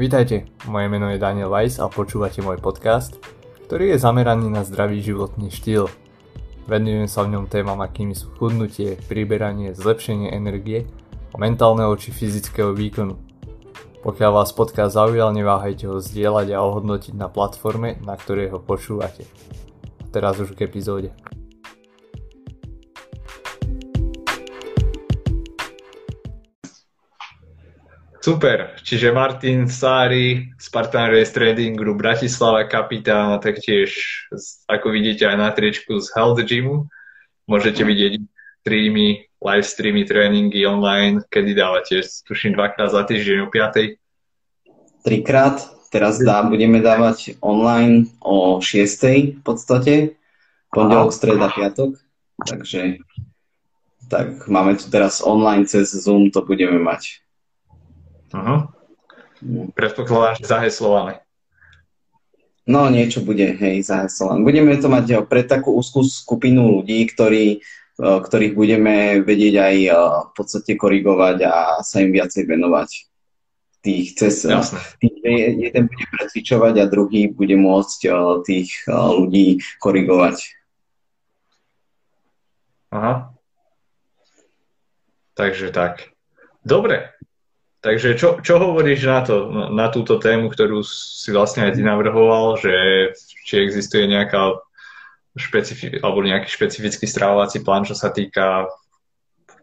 Vítajte, moje meno je Daniel Weiss a počúvate môj podcast, ktorý je zameraný na zdravý životný štýl. Venujem sa v ňom témam, akými sú chudnutie, priberanie, zlepšenie energie a mentálneho či fyzického výkonu. Pokiaľ vás podcast zaujal, neváhajte ho zdieľať a ohodnotiť na platforme, na ktorej ho počúvate. Teraz už k epizóde. Super, čiže Martin Sári, Spartan Race Trading Group Bratislava, kapitán a taktiež, ako vidíte aj na triečku z Health Gymu. Môžete vidieť streamy, live streamy, tréningy online, kedy dávate, tuším dvakrát za týždeň o 5. Trikrát, teraz dá, budeme dávať online o 6. v podstate, pondelok, streda, piatok, takže tak máme tu teraz online cez Zoom, to budeme mať. Uh-huh. Predpokladám, že zaheslované. No, niečo bude, hej, zaheslované. Budeme to mať jo, pre takú úzkú skupinu ľudí, ktorí, ktorých budeme vedieť aj v podstate korigovať a sa im viacej venovať. Tých cez, tých, jeden bude precvičovať a druhý bude môcť tých ľudí korigovať. Aha. Takže tak. Dobre, Takže čo, čo hovoríš na to, na túto tému, ktorú si vlastne aj ty navrhoval, že či existuje nejaká špecifi- alebo nejaký špecifický stravovací plán, čo sa týka,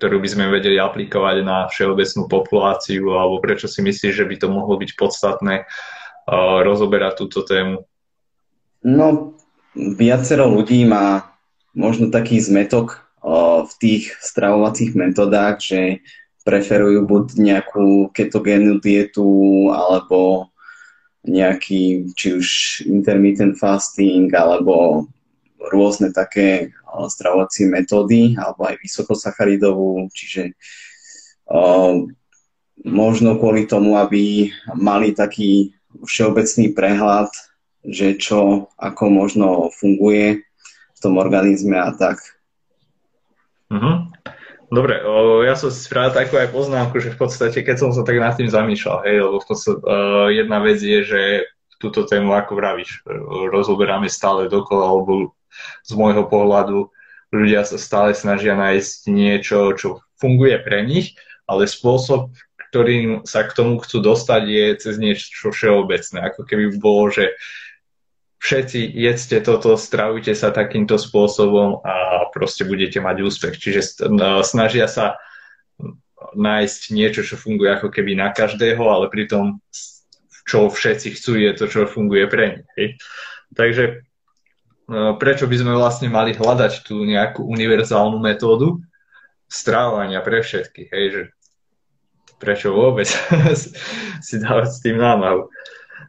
ktorú by sme vedeli aplikovať na všeobecnú populáciu, alebo prečo si myslíš, že by to mohlo byť podstatné uh, rozoberať túto tému? No, viacero ľudí má možno taký zmetok uh, v tých stravovacích metodách, že preferujú buď nejakú ketogénnu dietu alebo nejaký či už intermittent fasting alebo rôzne také stravovacie metódy alebo aj vysokosacharidovú, čiže uh, možno kvôli tomu, aby mali taký všeobecný prehľad, že čo ako možno funguje v tom organizme a tak. Uh-huh. Dobre, ja som si spravil takú aj poznámku, že v podstate, keď som sa tak nad tým zamýšľal, hej, lebo v podstate, uh, jedna vec je, že túto tému, ako vravíš, rozoberáme stále dokola, alebo z môjho pohľadu ľudia sa stále snažia nájsť niečo, čo funguje pre nich, ale spôsob, ktorým sa k tomu chcú dostať, je cez niečo všeobecné. Ako keby bolo, že všetci jedzte toto, stravujte sa takýmto spôsobom a proste budete mať úspech. Čiže snažia sa nájsť niečo, čo funguje ako keby na každého, ale pritom čo všetci chcú, je to, čo funguje pre nich. Takže prečo by sme vlastne mali hľadať tú nejakú univerzálnu metódu strávania pre všetkých, hej, že prečo vôbec si dávať s tým námahu.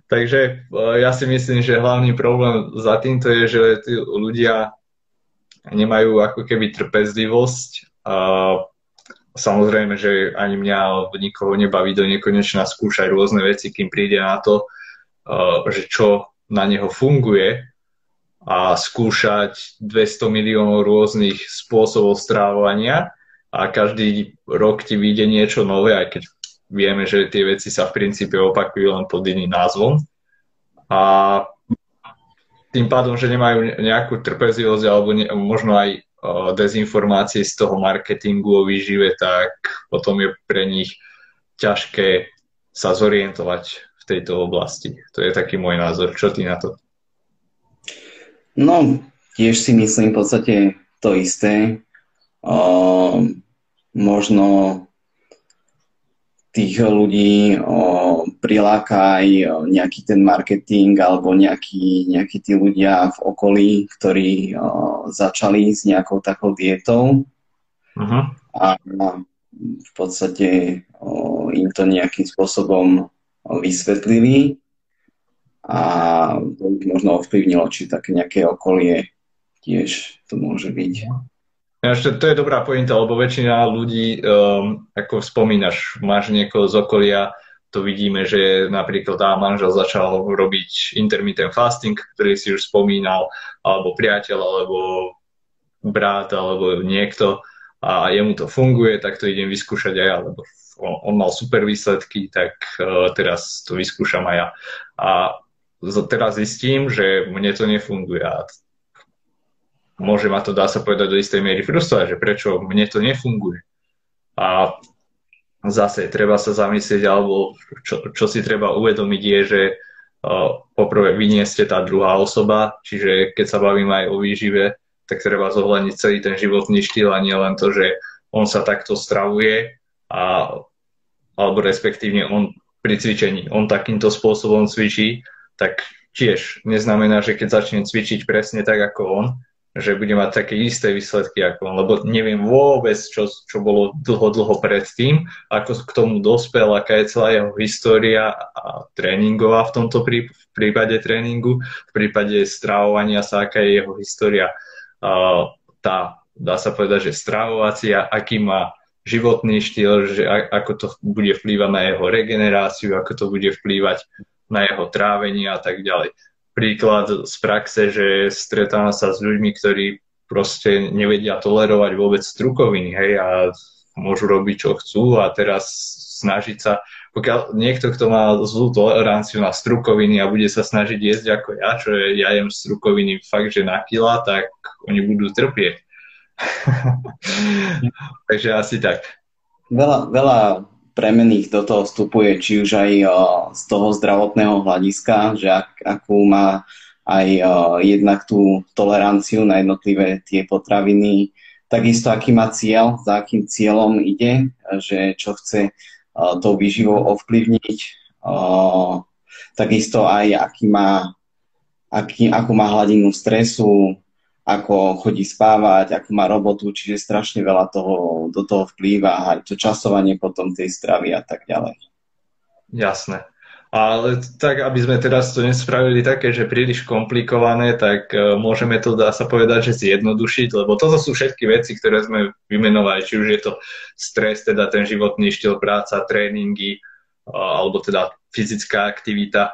Takže e, ja si myslím, že hlavný problém za týmto je, že tí ľudia nemajú ako keby trpezlivosť. A samozrejme, že ani mňa nikoho nebaví do nekonečna skúšať rôzne veci, kým príde na to, e, že čo na neho funguje a skúšať 200 miliónov rôznych spôsobov strávovania a každý rok ti vyjde niečo nové, aj keď vieme, že tie veci sa v princípe opakujú len pod iným názvom. A tým pádom, že nemajú nejakú trpezlivosť alebo ne, možno aj o, dezinformácie z toho marketingu o výžive, tak potom je pre nich ťažké sa zorientovať v tejto oblasti. To je taký môj názor. Čo ty na to? No, tiež si myslím v podstate to isté. O, možno tých ľudí o, priláka aj nejaký ten marketing alebo nejakí, nejakí tí ľudia v okolí, ktorí o, začali s nejakou takou dietou uh-huh. a v podstate o, im to nejakým spôsobom vysvetlili a to možno ovplyvnilo, či také nejaké okolie tiež to môže byť. Ešte, to je dobrá pointa, lebo väčšina ľudí, um, ako spomínaš, máš niekoho z okolia, to vidíme, že napríklad tá manžel začal robiť intermittent fasting, ktorý si už spomínal, alebo priateľ, alebo brat, alebo niekto. a jemu to funguje, tak to idem vyskúšať aj ja, lebo on, on mal super výsledky, tak uh, teraz to vyskúšam aj ja. A teraz zistím, že mne to nefunguje a môže ma to, dá sa povedať, do istej miery frustrovať, že prečo mne to nefunguje. A zase treba sa zamyslieť, alebo čo, čo si treba uvedomiť je, že poprvé vy nie ste tá druhá osoba, čiže keď sa bavím aj o výžive, tak treba zohľadniť celý ten životný štýl a nie len to, že on sa takto stravuje a, alebo respektívne on pri cvičení, on takýmto spôsobom cvičí, tak tiež neznamená, že keď začne cvičiť presne tak ako on, že bude mať také isté výsledky ako on, lebo neviem vôbec, čo, čo bolo dlho, dlho predtým, ako k tomu dospel, aká je celá jeho história a tréningová v tomto prí, v prípade tréningu, v prípade stravovania sa, aká je jeho história tá, dá sa povedať, že stravovacia, aký má životný štýl, že ako to bude vplývať na jeho regeneráciu, ako to bude vplývať na jeho trávenie a tak ďalej. Príklad z praxe, že stretávam sa s ľuďmi, ktorí proste nevedia tolerovať vôbec strukoviny, hej, a môžu robiť, čo chcú a teraz snažiť sa pokiaľ niekto, kto má zlú toleranciu na strukoviny a bude sa snažiť jesť ako ja, čo je, ja jem strukoviny fakt, že na kila, tak oni budú trpieť. Takže asi tak. Veľa, veľa premených do toho vstupuje, či už aj z toho zdravotného hľadiska, že ak, akú má aj jednak tú toleranciu na jednotlivé tie potraviny, takisto aký má cieľ, za akým cieľom ide, že čo chce tou výživou ovplyvniť. Takisto aj aký má, aký, akú má hladinu stresu, ako chodí spávať, ako má robotu, čiže strašne veľa toho do toho vplýva, aj to časovanie potom tej stravy a tak ďalej. Jasné. Ale tak, aby sme teraz to nespravili také, že príliš komplikované, tak uh, môžeme to, dá sa povedať, že zjednodušiť, lebo toto sú všetky veci, ktoré sme vymenovali, či už je to stres, teda ten životný štýl práca, tréningy, uh, alebo teda fyzická aktivita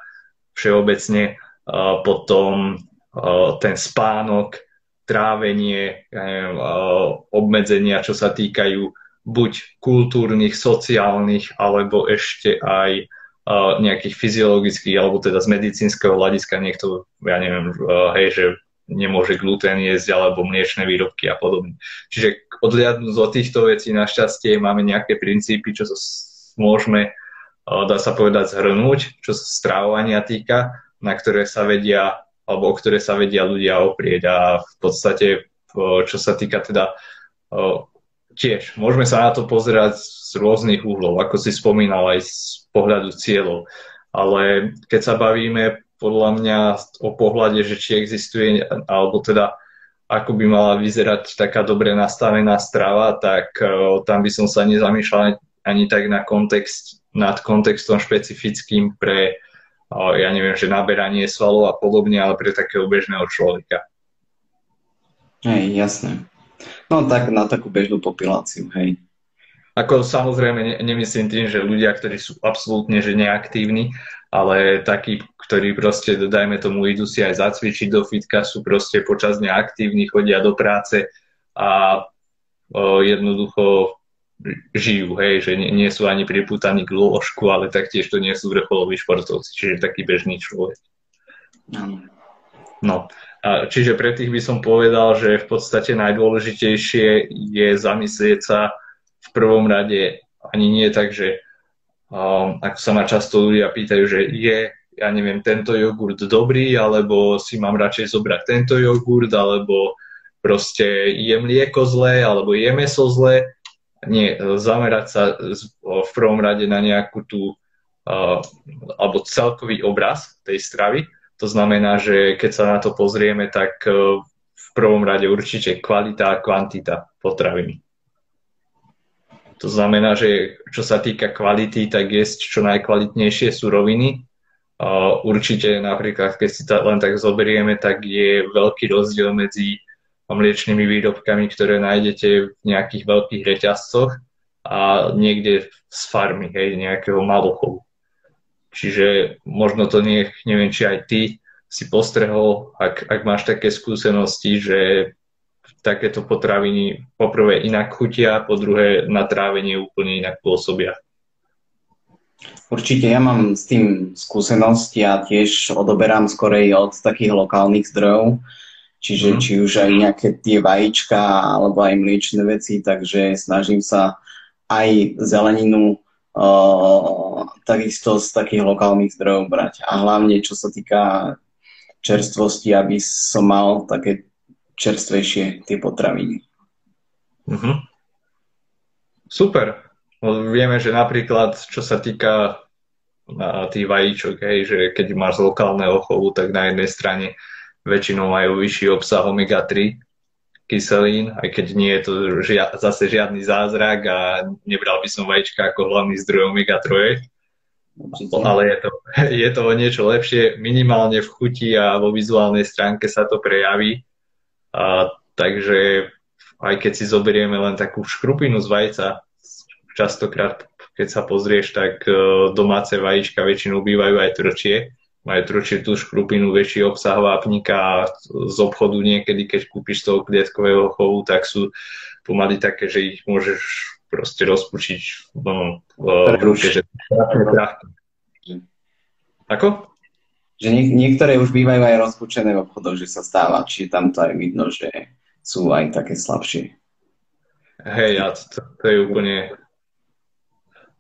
všeobecne, uh, potom ten spánok, trávenie, neviem, obmedzenia, čo sa týkajú buď kultúrnych, sociálnych, alebo ešte aj nejakých fyziologických alebo teda z medicínskeho hľadiska niekto, ja neviem, hej, že nemôže gluten jesť alebo mliečne výrobky a podobne. Čiže odliadnúť od týchto vecí našťastie máme nejaké princípy, čo sa môžeme, dá sa povedať, zhrnúť, čo sa strávovania týka, na ktoré sa vedia alebo o ktoré sa vedia ľudia oprieť a v podstate, čo sa týka teda tiež, môžeme sa na to pozerať z rôznych uhlov, ako si spomínal aj z pohľadu cieľov. Ale keď sa bavíme podľa mňa o pohľade, že či existuje, alebo teda ako by mala vyzerať taká dobre nastavená strava, tak tam by som sa nezamýšľal ani tak na kontext, nad kontextom špecifickým pre, ja neviem, že naberanie svalov a podobne, ale pre takého bežného človeka. Hej, jasné. No tak na takú bežnú populáciu, hej. Ako samozrejme ne, nemyslím tým, že ľudia, ktorí sú absolútne že neaktívni, ale takí, ktorí proste, dajme tomu, idú si aj zacvičiť do fitka, sú proste počas aktívni, chodia do práce a o, jednoducho žijú, hej, že nie, nie sú ani priputaní k lôžku, ale taktiež to nie sú vrcholoví športovci, čiže taký bežný človek. No, a čiže pre tých by som povedal, že v podstate najdôležitejšie je zamyslieť sa v prvom rade ani nie tak, že um, ako sa ma často ľudia pýtajú, že je, ja neviem, tento jogurt dobrý, alebo si mám radšej zobrať tento jogurt, alebo proste je mlieko zlé, alebo je meso zlé. Nie, zamerať sa v prvom rade na nejakú tú, alebo celkový obraz tej stravy. To znamená, že keď sa na to pozrieme, tak uh, v prvom rade určite kvalita a kvantita potraviny. To znamená, že čo sa týka kvality, tak jesť čo najkvalitnejšie suroviny. Určite napríklad, keď si to len tak zoberieme, tak je veľký rozdiel medzi mliečnými výrobkami, ktoré nájdete v nejakých veľkých reťazcoch a niekde z farmy, hej, nejakého malochovu. Čiže možno to nie, neviem, či aj ty si postrehol, ak, ak máš také skúsenosti, že takéto potraviny poprvé inak chutia, po druhé na trávenie úplne inak pôsobia. Určite ja mám s tým skúsenosť, ja tiež odoberám skorej od takých lokálnych zdrojov, čiže mm. či už aj nejaké tie vajíčka alebo aj mliečne veci, takže snažím sa aj zeleninu uh, takisto z takých lokálnych zdrojov brať. A hlavne čo sa týka čerstvosti, aby som mal také čerstvejšie tie potraviny. Mm-hmm. Super. Vieme, že napríklad, čo sa týka tých vajíčok, hej, že keď máš z lokálneho chovu, tak na jednej strane väčšinou majú vyšší obsah omega-3 kyselín, aj keď nie je to žia, zase žiadny zázrak a nebral by som vajíčka ako hlavný zdroj omega-3, ale je to, je to o niečo lepšie, minimálne v chuti a vo vizuálnej stránke sa to prejaví. A, takže aj keď si zoberieme len takú škrupinu z vajca, častokrát, keď sa pozrieš, tak uh, domáce vajíčka väčšinou bývajú aj trčie, majú tú škrupinu, väčší obsah vápnika a z obchodu niekedy, keď kúpiš toho klietkového chovu, tak sú pomaly také, že ich môžeš proste rozpučiť no, v ruke, že Ako? že nie, niektoré už bývajú aj rozpučené v obchodoch, že sa stáva, čiže tam to aj vidno, že sú aj také slabšie. Hej, a to, to je úplne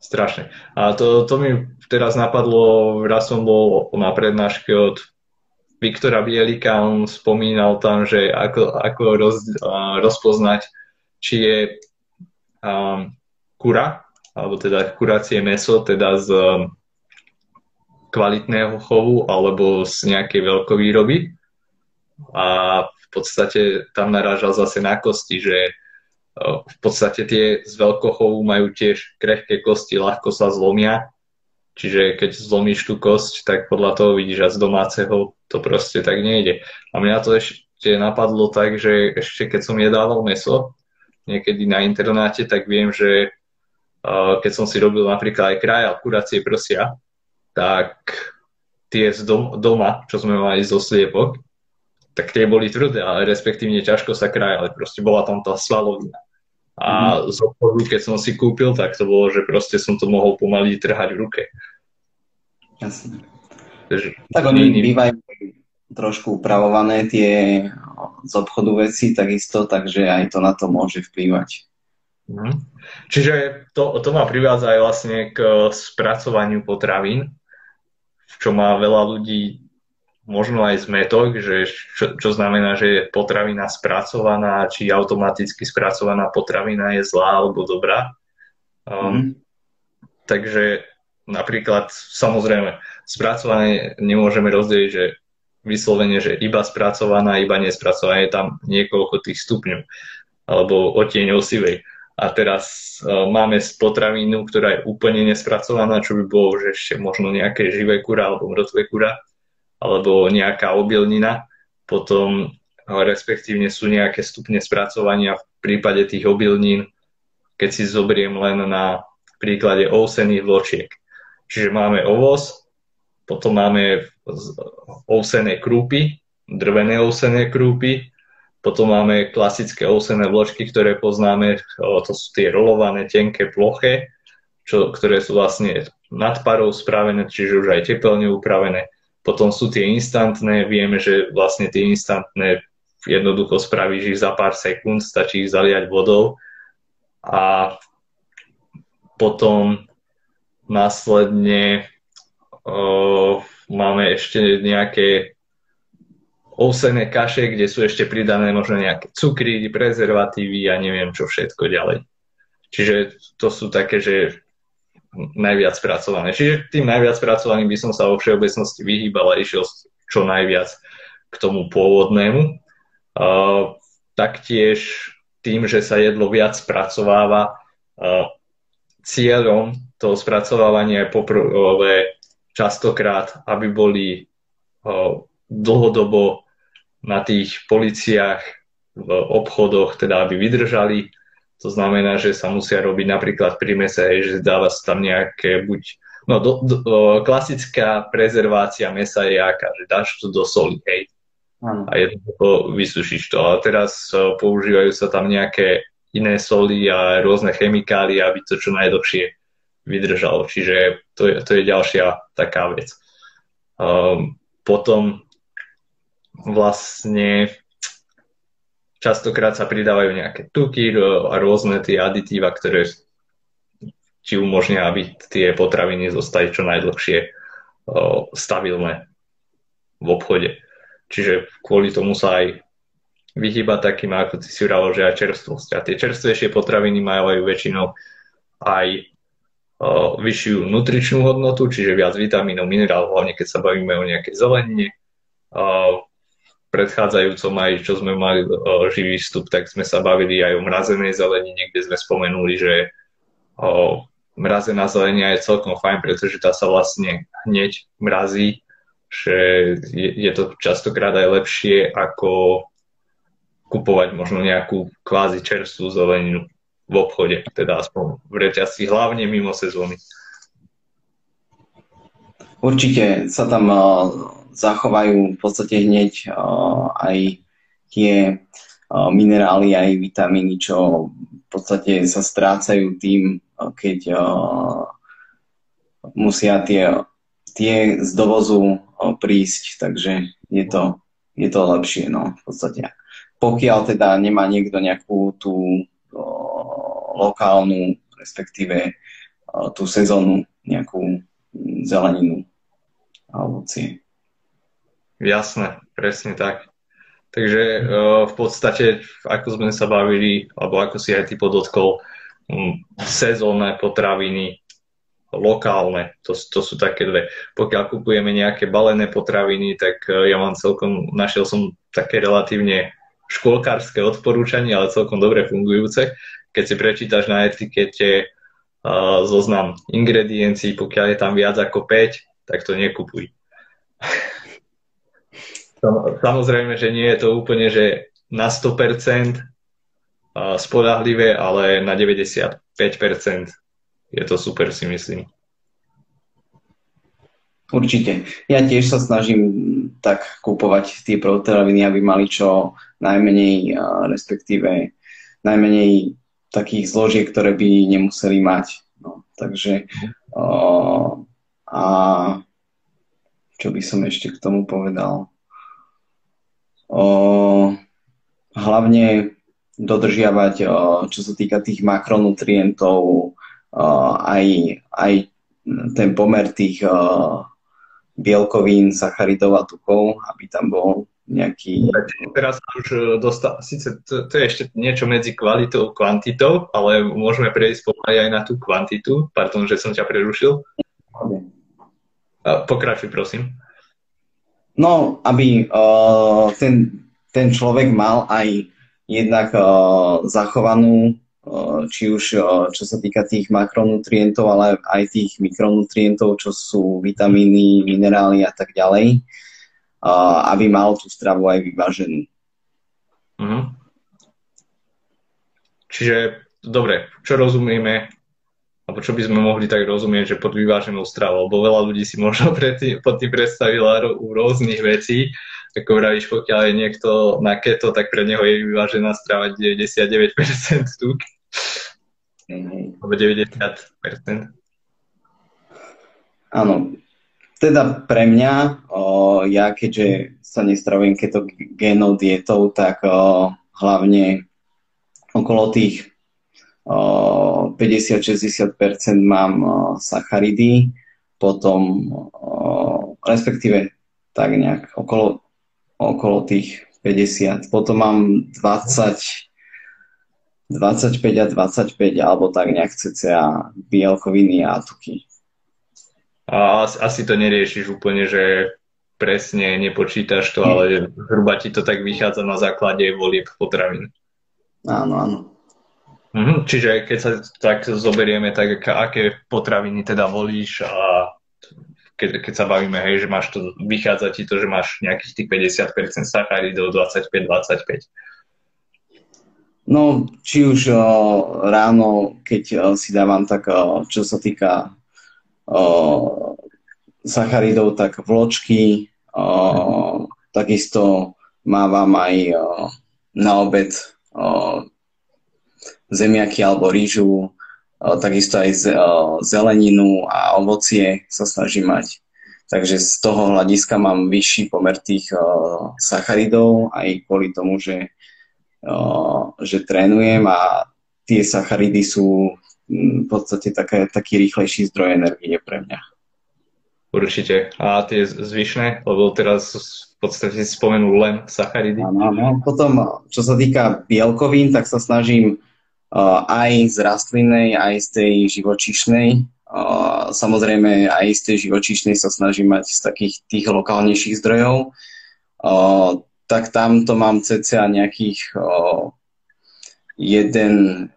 strašné. A to, to mi teraz napadlo, raz som bol na prednáške od Viktora Bielika, on spomínal tam, že ako, ako roz, rozpoznať, či je um, kura, alebo teda kuracie meso, teda z um, kvalitného chovu alebo z nejakej veľkovýroby. A v podstate tam narážal zase na kosti, že v podstate tie z veľkochovu majú tiež krehké kosti, ľahko sa zlomia. Čiže keď zlomíš tú kosť, tak podľa toho vidíš, že z domáceho to proste tak nejde. A mňa to ešte napadlo tak, že ešte keď som jedával meso, niekedy na internáte, tak viem, že keď som si robil napríklad aj krajal kuracie prsia, tak tie z dom, doma, čo sme mali zo sliepok, tak tie boli tvrdé, ale respektívne ťažko sa krajali. Proste bola tam tá svalovina. A mm. z obchodu, keď som si kúpil, tak to bolo, že proste som to mohol pomaly trhať v ruke. Jasne. Takže, tak oni iný... bývajú trošku upravované tie z obchodu veci takisto, takže aj to na to môže vplývať. Mm. Čiže to, to ma privádza aj vlastne k spracovaniu potravín, čo má veľa ľudí možno aj zmetok, že čo, čo znamená, že je potravina spracovaná, či automaticky spracovaná potravina je zlá alebo dobrá. Um, mm. Takže napríklad, samozrejme, spracované nemôžeme rozdeliť, že vyslovene, že iba spracovaná, iba nespracovaná, je tam niekoľko tých stupňov alebo odtieň osivej a teraz uh, máme potravinu, ktorá je úplne nespracovaná, čo by bolo že ešte možno nejaké živé kura alebo mŕtve kura, alebo nejaká obilnina. Potom uh, respektívne sú nejaké stupne spracovania v prípade tých obilnín, keď si zoberiem len na príklade ovsených vločiek. Čiže máme ovoz, potom máme ovsené krúpy, drvené ovsené krúpy, potom máme klasické ovsené vločky, ktoré poznáme, to sú tie rolované, tenké, ploché, čo, ktoré sú vlastne nad parou spravené, čiže už aj tepelne upravené. Potom sú tie instantné, vieme, že vlastne tie instantné jednoducho spravíš ich za pár sekúnd, stačí ich zaliať vodou a potom následne o, máme ešte nejaké ovsené kaše, kde sú ešte pridané možno nejaké cukry, prezervatívy a neviem čo všetko ďalej. Čiže to sú také, že najviac spracované. Čiže tým najviac spracovaným by som sa vo všeobecnosti vyhýbal a išiel čo najviac k tomu pôvodnému. Uh, taktiež tým, že sa jedlo viac spracováva, uh, cieľom toho spracovávania je poprvé častokrát, aby boli uh, dlhodobo na tých policiách v obchodoch, teda aby vydržali. To znamená, že sa musia robiť napríklad pri mese, že dáva sa tam nejaké buď No, do, do, klasická prezervácia mesa je aká, že dáš to do soli, hej. a jednoducho vysušiť to. A teraz používajú sa tam nejaké iné soli a rôzne chemikálie, aby to čo najdlhšie vydržalo. Čiže to je, to je ďalšia taká vec. Um, potom vlastne častokrát sa pridávajú nejaké tuky a rôzne tie aditíva, ktoré ti umožnia, aby tie potraviny zostali čo najdlhšie uh, stabilné v obchode. Čiže kvôli tomu sa aj vyhýba takým, ako si vralo, že aj čerstvosť. A tie čerstvejšie potraviny majú aj väčšinou aj vyššiu nutričnú hodnotu, čiže viac vitamínov, minerálov, hlavne keď sa bavíme o nejakej zelenine. Predchádzajúcom aj, čo sme mali živý vstup, tak sme sa bavili aj o mrazenej zelenine, kde sme spomenuli, že mrazená zelenina je celkom fajn, pretože tá sa vlastne hneď mrazí, že je, je to častokrát aj lepšie ako kupovať možno nejakú kvázi čerstvú zeleninu v obchode, teda aspoň v reťazci, hlavne mimo sezóny. Určite sa tam uh, zachovajú v podstate hneď uh, aj tie uh, minerály, aj vitamíny, čo v podstate sa strácajú tým, keď musia tie, tie z dovozu prísť, takže je to, je to lepšie, no, v podstate. Pokiaľ teda nemá niekto nejakú tú lokálnu, respektíve tú sezónu nejakú zeleninu a ovocie. Jasné, presne tak. Takže v podstate, ako sme sa bavili, alebo ako si aj ty podotkol, sezónne potraviny, lokálne, to, to sú také dve. Pokiaľ kupujeme nejaké balené potraviny, tak ja mám celkom, našiel som také relatívne školkárske odporúčanie, ale celkom dobre fungujúce. Keď si prečítaš na etikete uh, zoznam ingrediencií, pokiaľ je tam viac ako 5, tak to nekupuj. Samozrejme, že nie je to úplne, že na 100% spolahlivé, ale na 95% je to super, si myslím. Určite. Ja tiež sa snažím tak kúpovať tie potraviny, aby mali čo najmenej, respektíve najmenej takých zložiek, ktoré by nemuseli mať. No, takže o, a čo by som ešte k tomu povedal? Hlavne dodržiavať, čo sa týka tých makronutrientov, aj, aj ten pomer tých bielkovín, sacharidov a tukov, aby tam bol nejaký... Teraz už e, dostal, síce to, to je ešte niečo medzi kvalitou a kvantitou, ale môžeme prejsť pomaly aj na tú kvantitu. Pardon, že som ťa prerušil. Pokračuj, prosím. No, aby uh, ten, ten človek mal aj jednak uh, zachovanú či už čo sa týka tých makronutrientov, ale aj tých mikronutrientov, čo sú vitamíny, minerály a tak ďalej, aby mal tú stravu aj vyváženú. Mhm. Čiže, dobre, čo rozumieme, alebo čo by sme mohli tak rozumieť, že pod vyváženou stravou, lebo veľa ľudí si možno tým, pod tým predstavila u rôznych vecí, ako vravíš, pokiaľ je niekto na keto, tak pre neho je vyvážená strava 99% tuk. Alebo 90%. Áno. Teda pre mňa, o, ja keďže sa nestravujem ketogénou dietou, tak o, hlavne okolo tých 50-60% mám sacharidy, potom respektíve tak nejak okolo, okolo tých 50. Potom mám 20 25 a 25, alebo tak nejak cca bielkoviny a tuky. A asi to neriešiš úplne, že presne nepočítaš to, ale zhruba ti to tak vychádza na základe volieb potravín. Áno, áno. Mhm, čiže keď sa tak zoberieme, tak aké potraviny teda volíš a keď, keď sa bavíme, hej, že máš to, vychádza ti to, že máš nejakých tých 50% sacharidov, 25-25. No, či už o, ráno, keď o, si dávam, tak o, čo sa týka o, sacharidov, tak vločky, o, takisto mávam aj na obed zemiaky alebo rýžu, takisto aj zeleninu a ovocie sa snažím mať. Takže z toho hľadiska mám vyšší pomer tých sacharidov aj kvôli tomu, že, že trénujem a tie sacharidy sú v podstate také, taký rýchlejší zdroj energie pre mňa. Určite. A tie zvyšné? Lebo teraz v podstate si spomenul len sacharidy. Áno, áno. Potom, čo sa týka bielkovín, tak sa snažím aj z rastlinnej, aj z tej živočišnej. Uh, samozrejme, aj z tej živočišnej sa snažím mať z takých tých lokálnejších zdrojov. Uh, tak tam to mám cca nejakých uh, jeden,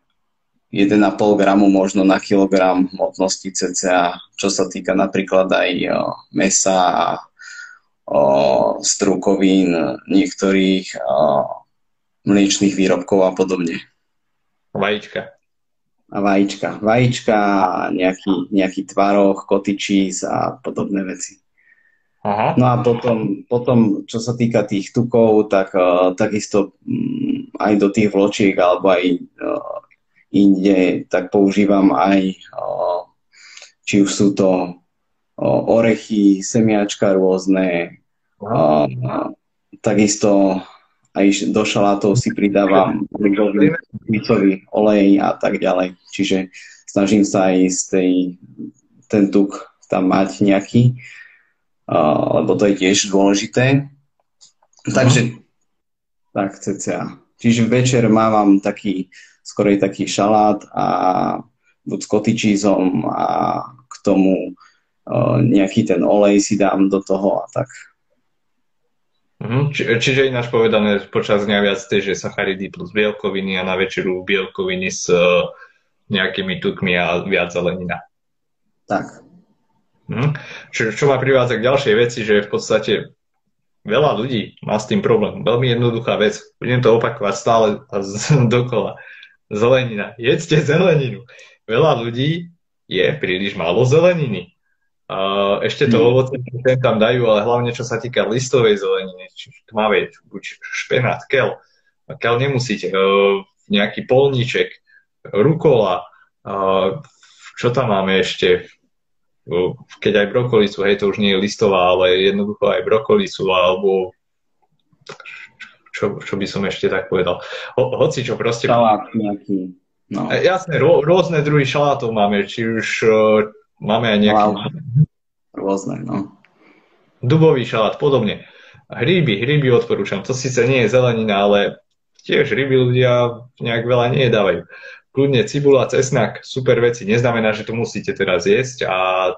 1,5 gramu možno na kilogram hmotnosti cca, čo sa týka napríklad aj mesa a strukovín, niektorých mliečných výrobkov a podobne. Vajíčka. A vajíčka. Vajíčka, nejaký, nejaký tvaroch, kotičís a podobné veci. Aha. No a potom, potom, čo sa týka tých tukov, tak uh, takisto um, aj do tých vločiek alebo aj uh, inde, tak používam aj, či už sú to orechy, semiačka rôzne, takisto aj do šalátov si pridávam olivový olej a tak ďalej. Čiže snažím sa aj z tej, ten tuk tam mať nejaký, lebo to je tiež dôležité. Takže tak cca. Čiže večer mávam taký skorej taký šalát a buď s kotičízom a k tomu uh, nejaký ten olej si dám do toho a tak. Mm-hmm. Či, čiže ináč povedané, počas dňa viac tie, že sacharidy plus bielkoviny a na večeru bielkoviny s uh, nejakými tukmi a viac zelenina. Tak. Mm-hmm. Čo, čo ma privádza k ďalšej veci, že v podstate veľa ľudí má s tým problém. Veľmi jednoduchá vec. Budem to opakovať stále a z, dokola zelenina. Jedzte zeleninu. Veľa ľudí je príliš málo zeleniny. Uh, ešte to ovoce tam dajú, ale hlavne čo sa týka listovej zeleniny, či tmavej, buď špenát, kel. Kel nemusíte. Uh, nejaký polníček, rukola, uh, čo tam máme ešte? Uh, keď aj brokolicu, hej, to už nie je listová, ale jednoducho aj brokolicu, alebo čo, čo by som ešte tak povedal. Ho, hoci čo proste... Šalát nejaký. No. E, jasné, rô, rôzne druhy šalátov máme, či už máme aj nejaký... Wow. Rôzne, no. Dubový šalát, podobne. Hríby, hríby odporúčam. To síce nie je zelenina, ale tiež ryby ľudia nejak veľa nejedávajú. Kľudne cibula, cesnak, super veci. Neznamená, že to musíte teraz jesť, a,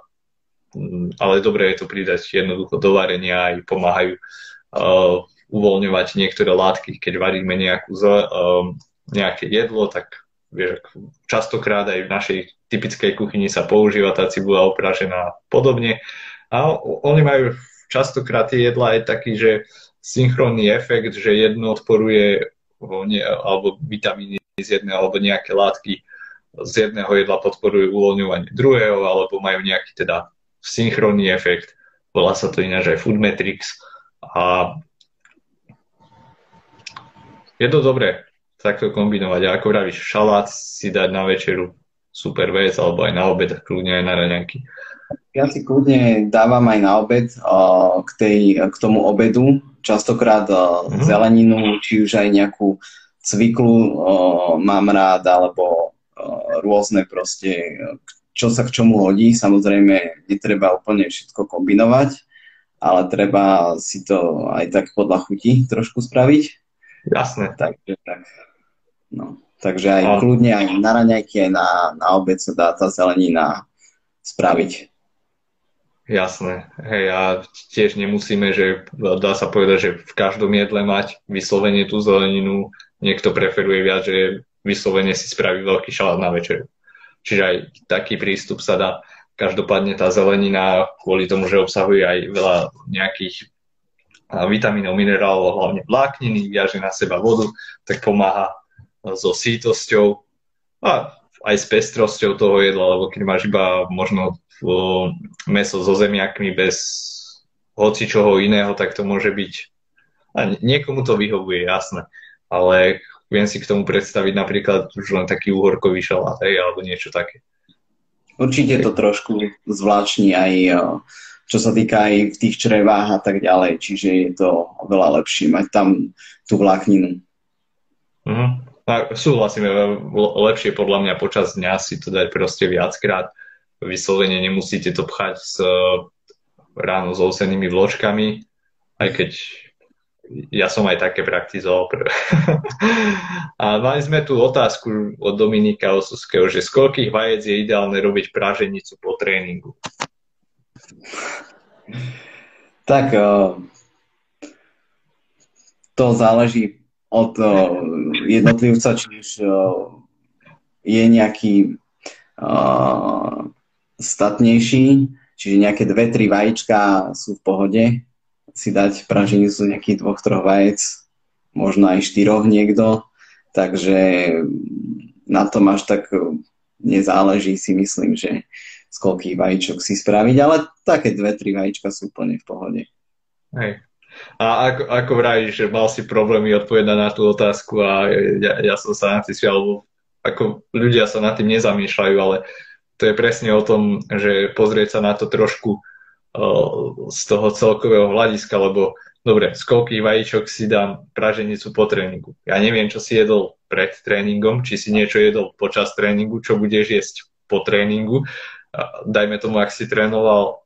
ale dobre je to pridať jednoducho do varenia aj pomáhajú uh, uvoľňovať niektoré látky, keď varíme nejakú, um, nejaké jedlo, tak vieš, častokrát aj v našej typickej kuchyni sa používa tá cibula opražená a podobne. A oni majú častokrát tie jedla aj taký, že synchronný efekt, že jedno odporuje alebo vitamíny z jedného alebo nejaké látky z jedného jedla podporujú uvoľňovanie druhého alebo majú nejaký teda synchronný efekt. Volá sa to ináč aj Food Matrix. A je to dobré takto kombinovať. A ako vravíš, šalát si dať na večeru, super vec, alebo aj na obed, kľudne aj na raňajky. Ja si kľudne dávam aj na obed uh, k, tej, k tomu obedu, častokrát uh, mm-hmm. zeleninu, či už aj nejakú cviklu uh, mám rád, alebo uh, rôzne proste, čo sa k čomu hodí. Samozrejme, netreba úplne všetko kombinovať, ale treba si to aj tak podľa chuti trošku spraviť. Jasné. Takže, tak, no, takže aj no. kľudne aj na raňajky, aj na, na obed sa dá tá zelenina spraviť. Jasné. Hej, a tiež nemusíme, že dá sa povedať, že v každom jedle mať vyslovene tú zeleninu. Niekto preferuje viac, že vyslovene si spraví veľký šalát na večer. Čiže aj taký prístup sa dá. Každopádne tá zelenina, kvôli tomu, že obsahuje aj veľa nejakých vitamínov, minerálov, hlavne vlákniny, viaže na seba vodu, tak pomáha so sítosťou a aj s pestrosťou toho jedla, lebo keď máš iba možno meso so zemiakmi bez hoci čoho iného, tak to môže byť A niekomu to vyhovuje, jasné. Ale viem si k tomu predstaviť napríklad už len taký uhorkový šalát, hej, alebo niečo také. Určite to trošku zvláštni aj čo sa týka aj v tých črevách a tak ďalej, čiže je to oveľa lepšie mať tam tú vlákninu. Tak súhlasím, lepšie podľa mňa počas dňa si to dať proste viackrát. Vyslovene nemusíte to pchať s, ráno s ousenými vločkami, aj keď ja som aj také praktizoval. a mali sme tu otázku od Dominika Osuského, že z koľkých vajec je ideálne robiť praženicu po tréningu? Tak to záleží od jednotlivca, či už je nejaký statnejší, čiže nejaké dve, tri vajíčka sú v pohode, si dať praženicu nejakých dvoch, troch vajec, možno aj štyroch niekto, takže na tom až tak nezáleží si myslím, že z koľkých vajíčok si spraviť, ale také dve, tri vajíčka sú úplne v pohode. Hej. A ako, ako vravíš, že mal si problémy odpovedať na tú otázku a ja, ja som sa na tým alebo ako ľudia sa nad tým nezamýšľajú, ale to je presne o tom, že pozrieť sa na to trošku uh, z toho celkového hľadiska, lebo dobre, z koľkých vajíčok si dám praženicu po tréningu. Ja neviem, čo si jedol pred tréningom, či si niečo jedol počas tréningu, čo budeš jesť po tréningu dajme tomu, ak si trénoval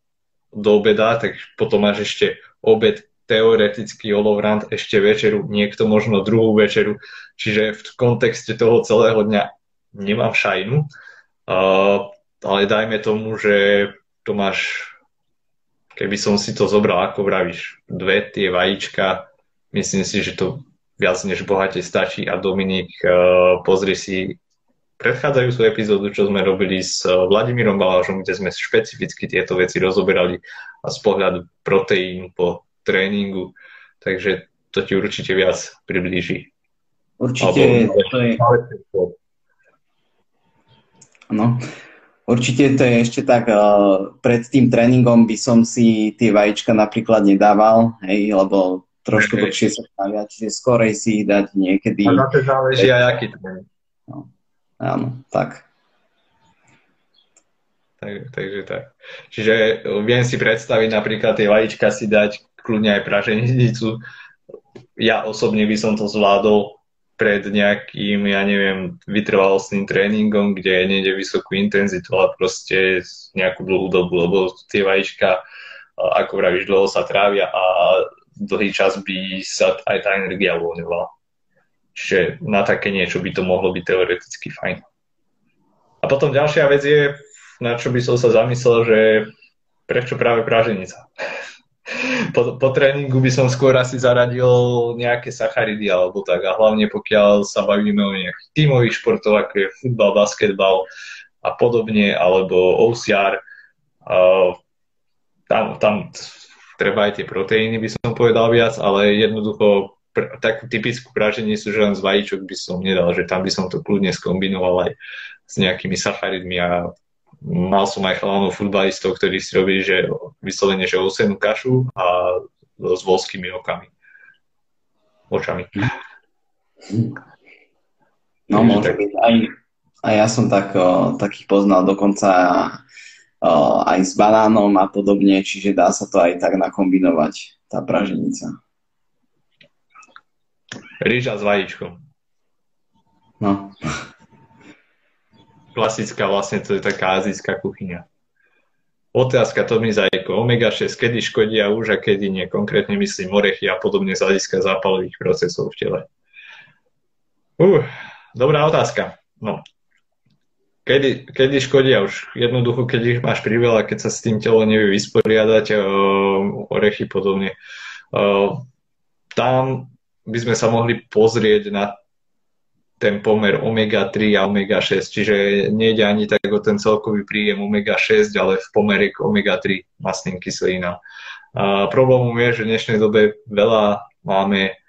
do obeda, tak potom máš ešte obed, teoretický olovrant, ešte večeru, niekto možno druhú večeru. Čiže v kontexte toho celého dňa nemám šajnu, uh, ale dajme tomu, že to máš, keby som si to zobral, ako vravíš, dve tie vajíčka, myslím si, že to viac než bohate stačí a Dominik, uh, pozri si predchádzajúcu epizódu, čo sme robili s Vladimírom Balážom, kde sme špecificky tieto veci rozoberali a z pohľadu proteín po tréningu. Takže to ti určite viac priblíži. Určite Alebo, to je... No, určite to je ešte tak, uh, pred tým tréningom by som si tie vajíčka napríklad nedával, hej, lebo trošku dlhšie sa stavia, čiže skorej si ich dať niekedy. A na to záleží aj aký tréning. No. Áno, tak. tak. Takže tak. Čiže viem si predstaviť napríklad tie vajíčka si dať kľudne aj praženicu. Ja osobne by som to zvládol pred nejakým, ja neviem, vytrvalostným tréningom, kde nejde vysokú intenzitu, ale proste nejakú dlhú dobu, lebo tie vajíčka, ako vravíš, dlho sa trávia a dlhý čas by sa aj tá energia uvoľňovala. Čiže na také niečo by to mohlo byť teoreticky fajn. A potom ďalšia vec je, na čo by som sa zamyslel, že prečo práve praženica. Po, po tréningu by som skôr asi zaradil nejaké sacharidy alebo tak. A hlavne pokiaľ sa bavíme o nejakých tímových športov, ako je futbal, basketbal a podobne, alebo OCR, uh, tam, tam treba aj tie proteíny, by som povedal viac, ale jednoducho pr- takú typickú praženicu, že len z vajíčok by som nedal, že tam by som to kľudne skombinoval aj s nejakými sacharidmi a mal som aj chalanov futbalistov, ktorí si robili, že vyslovene, že osenú kašu a s volskými okami. Očami. No môže byť. Aj, aj ja som tak, o, takých poznal dokonca o, aj s banánom a podobne, čiže dá sa to aj tak nakombinovať, tá praženica. Rýža s vajíčkom. No. Klasická vlastne, to je taká azijská kuchyňa. Otázka to mi zajko. Omega-6 kedy škodia už a kedy nie? Konkrétne myslím orechy a podobne z hľadiska zápalových procesov v tele. Uh, dobrá otázka. No. Kedy, kedy škodia už? Jednoducho, keď ich máš priveľa, keď sa s tým telo nevie vysporiadať, uh, orechy podobne. Uh, tam by sme sa mohli pozrieť na ten pomer omega-3 a omega-6, čiže nejde ani tak o ten celkový príjem omega-6, ale v pomere k omega-3 masným kyselinám. A problémom je, že v dnešnej dobe veľa máme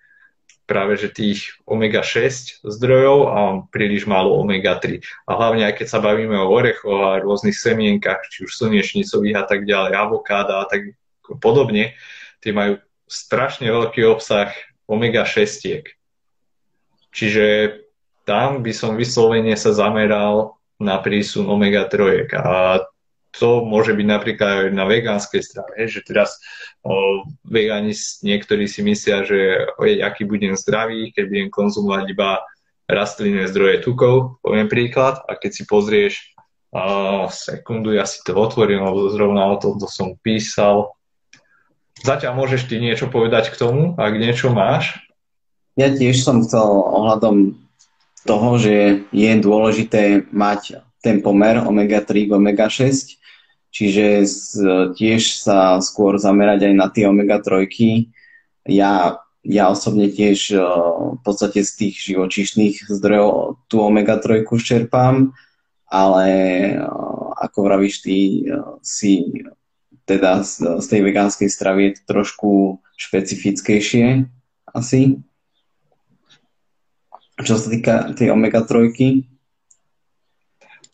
práve že tých omega-6 zdrojov a príliš málo omega-3. A hlavne aj keď sa bavíme o orechoch a rôznych semienkach, či už slnečnicových a tak ďalej, avokáda a tak podobne, tie majú strašne veľký obsah omega-6. Čiže tam by som vyslovene sa zameral na prísun omega-3. A to môže byť napríklad aj na vegánskej strave, že teraz o, vegáni niektorí si myslia, že oj, aký budem zdravý, keď budem konzumovať iba rastlinné zdroje tukov, poviem príklad, a keď si pozrieš uh, sekundu, ja si to otvorím, lebo zrovna o tomto som písal. Zatiaľ môžeš ty niečo povedať k tomu, ak niečo máš? Ja tiež som chcel ohľadom toho, že je dôležité mať ten pomer omega-3 k omega-6, čiže tiež sa skôr zamerať aj na tie omega-3. Ja ja osobne tiež eh, v podstate z tých živočíšnych zdrojov tú omega-3 čerpám, ale eh, ako vravíš ty, eh, si teda z tej vegánskej stravy je to trošku špecifickejšie asi. Čo sa týka tej omega-3?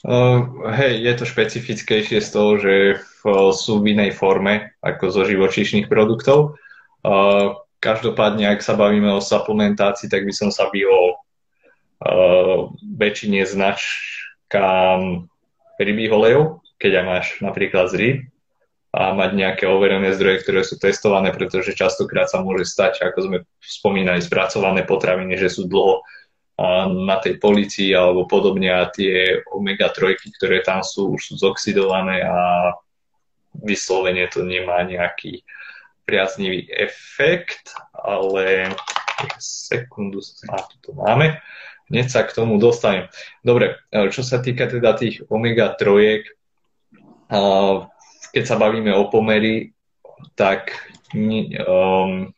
Uh, hej, je to špecifickejšie z toho, že uh, sú v inej forme ako zo živočíšnych produktov. Uh, Každopádne, ak sa bavíme o suplementácii, tak by som sa vyhol uh, väčšine značkám rybých olejov, keď aj máš napríklad z ryb a mať nejaké overené zdroje, ktoré sú testované, pretože častokrát sa môže stať, ako sme spomínali, spracované potraviny, že sú dlho na tej policii alebo podobne a tie omega-3, ktoré tam sú, už sú zoxidované a vyslovene to nemá nejaký priaznivý efekt, ale sekundu, a to máme. Hneď sa k tomu dostanem. Dobre, čo sa týka teda tých omega-3, keď sa bavíme o pomery, tak um,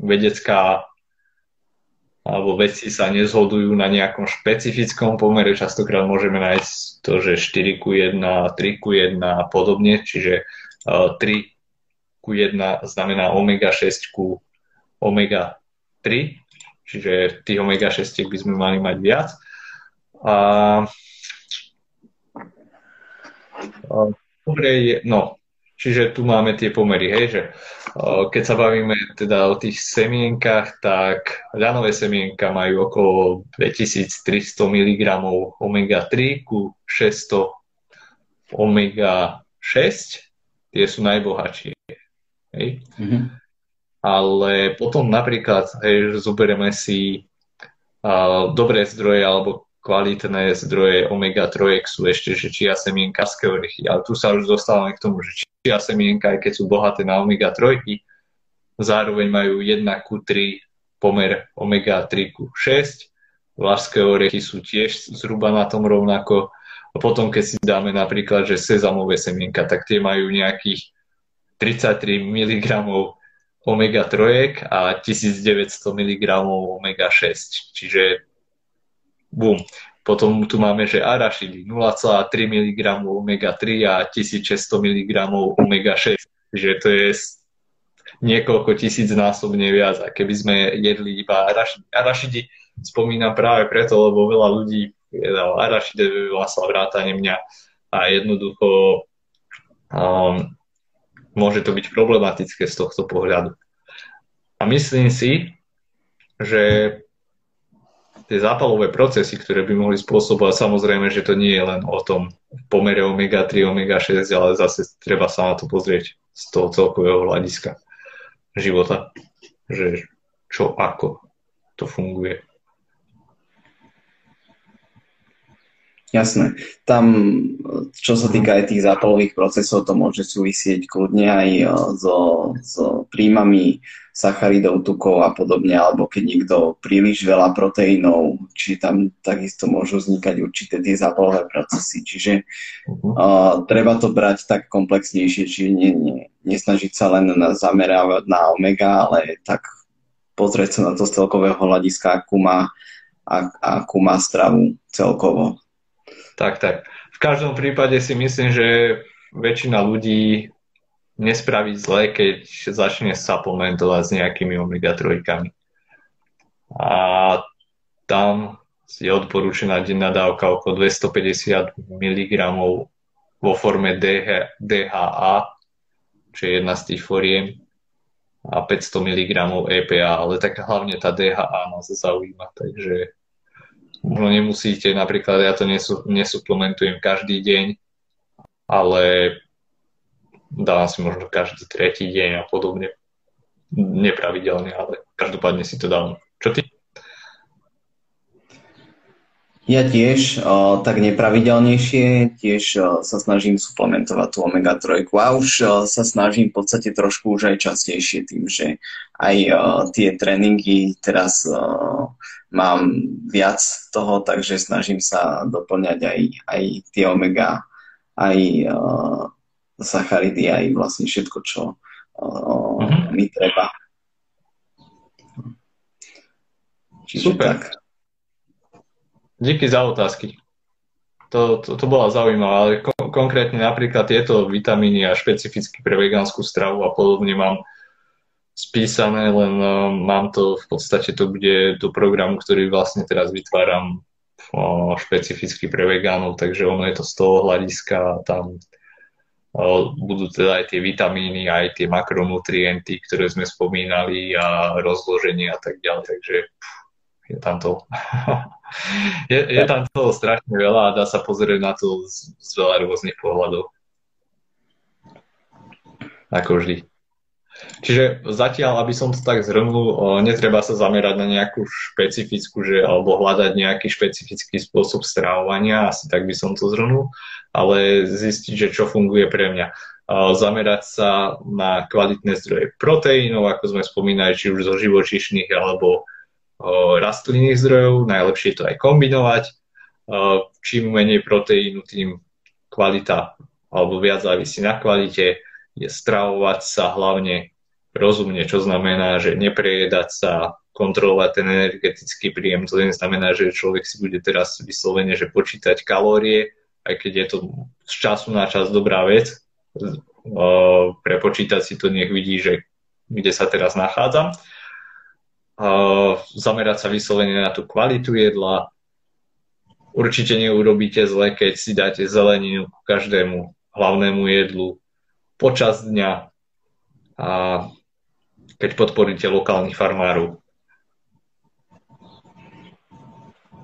vedecká alebo vedci sa nezhodujú na nejakom špecifickom pomere. Častokrát môžeme nájsť to, že 4 ku 1, 3 ku 1 a podobne, čiže uh, 3 ku 1 znamená omega-6 ku omega-3, čiže tých omega-6 by sme mali mať viac. A, dobre no, čiže tu máme tie pomery, hej, že keď sa bavíme teda o tých semienkach, tak ľanové semienka majú okolo 2300 mg omega-3 ku 600 omega-6, tie sú najbohatšie. Hej? Mm-hmm. Ale potom napríklad, hej, zoberieme si uh, dobré zdroje alebo kvalitné zdroje omega-3 sú ešte, že čia z orechy. Ale tu sa už dostávame k tomu, že čia semienka, aj keď sú bohaté na omega-3, zároveň majú 1 ku 3 pomer omega-3 ku 6. Vlašské orechy sú tiež zhruba na tom rovnako. A potom, keď si dáme napríklad, že sezamové semienka, tak tie majú nejakých 33 mg omega-3 a 1900 mg omega-6. Čiže bum. Potom tu máme, že arašidy 0,3 mg omega-3 a 1600 mg omega-6. Čiže to je niekoľko tisíc násobne viac. A keby sme jedli iba arašidy, arašidy spomínam práve preto, lebo veľa ľudí jedal arašide, vlastne vrátane mňa a jednoducho um, môže to byť problematické z tohto pohľadu. A myslím si, že tie zápalové procesy, ktoré by mohli spôsobovať, samozrejme, že to nie je len o tom pomere omega-3, omega-6, ale zase treba sa na to pozrieť z toho celkového hľadiska života, že čo, ako to funguje. Jasné. Tam, čo sa týka aj tých zápalových procesov, to môže súvisieť kľudne aj e, so, so príjmami sacharidov, tukov a podobne, alebo keď niekto príliš veľa proteínov, či tam takisto môžu vznikať určité tie zápalové procesy. Čiže uh-huh. uh, treba to brať tak komplexnejšie, čiže nie, nie, nesnažiť sa len na, zamerávať na omega, ale tak pozrieť sa na to z celkového hľadiska, akú má, ak, akú má stravu celkovo. Tak, tak. V každom prípade si myslím, že väčšina ľudí nespraví zle, keď začne suplementovať s nejakými omega-3. A tam je odporúčená denná dávka okolo 250 mg vo forme DH, DHA, čo je jedna z tých foriem a 500 mg EPA, ale tak hlavne tá DHA nás zaujíma, takže možno nemusíte, napríklad ja to nesu, nesuplementujem každý deň, ale dávam si možno každý tretí deň a podobne. Nepravidelne, ale každopádne si to dávam. Čo ty? Ja tiež o, tak nepravidelnejšie, tiež o, sa snažím suplementovať tú omega-3 a už o, sa snažím v podstate trošku už aj častejšie tým, že aj o, tie tréningy teraz o, mám viac toho, takže snažím sa doplňať aj, aj tie omega, aj o, sacharidy, aj vlastne všetko, čo o, mm-hmm. mi treba. Čiže Super. tak. Díky za otázky. To, to, to bola zaujímavé, ale kon- konkrétne napríklad tieto vitamíny a špecificky pre vegánsku stravu a podobne mám spísané, len uh, mám to v podstate, to bude do programu, ktorý vlastne teraz vytváram uh, špecificky pre vegánov, takže ono je to z toho hľadiska, tam uh, budú teda aj tie vitamíny, aj tie makronutrienty, ktoré sme spomínali a rozloženie a tak ďalej, takže pff, je tam to je, je tam toho strašne veľa a dá sa pozrieť na to z, z veľa rôznych pohľadov. Ako vždy. Čiže zatiaľ, aby som to tak zhrnul, netreba sa zamerať na nejakú špecifickú, že, alebo hľadať nejaký špecifický spôsob stravovania, asi tak by som to zhrnul, ale zistiť, že čo funguje pre mňa. Zamerať sa na kvalitné zdroje proteínov, ako sme spomínali, či už zo živočišných alebo rastlinných zdrojov, najlepšie je to aj kombinovať. Čím menej proteínu, tým kvalita alebo viac závisí na kvalite, je stravovať sa hlavne rozumne, čo znamená, že neprejedať sa, kontrolovať ten energetický príjem. To znamená, že človek si bude teraz vyslovene, že počítať kalórie, aj keď je to z času na čas dobrá vec, prepočítať si to, nech vidí, že kde sa teraz nachádzam zamerať sa vyslovene na tú kvalitu jedla. Určite neurobíte zle, keď si dáte zeleninu k každému hlavnému jedlu počas dňa a keď podporíte lokálnych farmárov.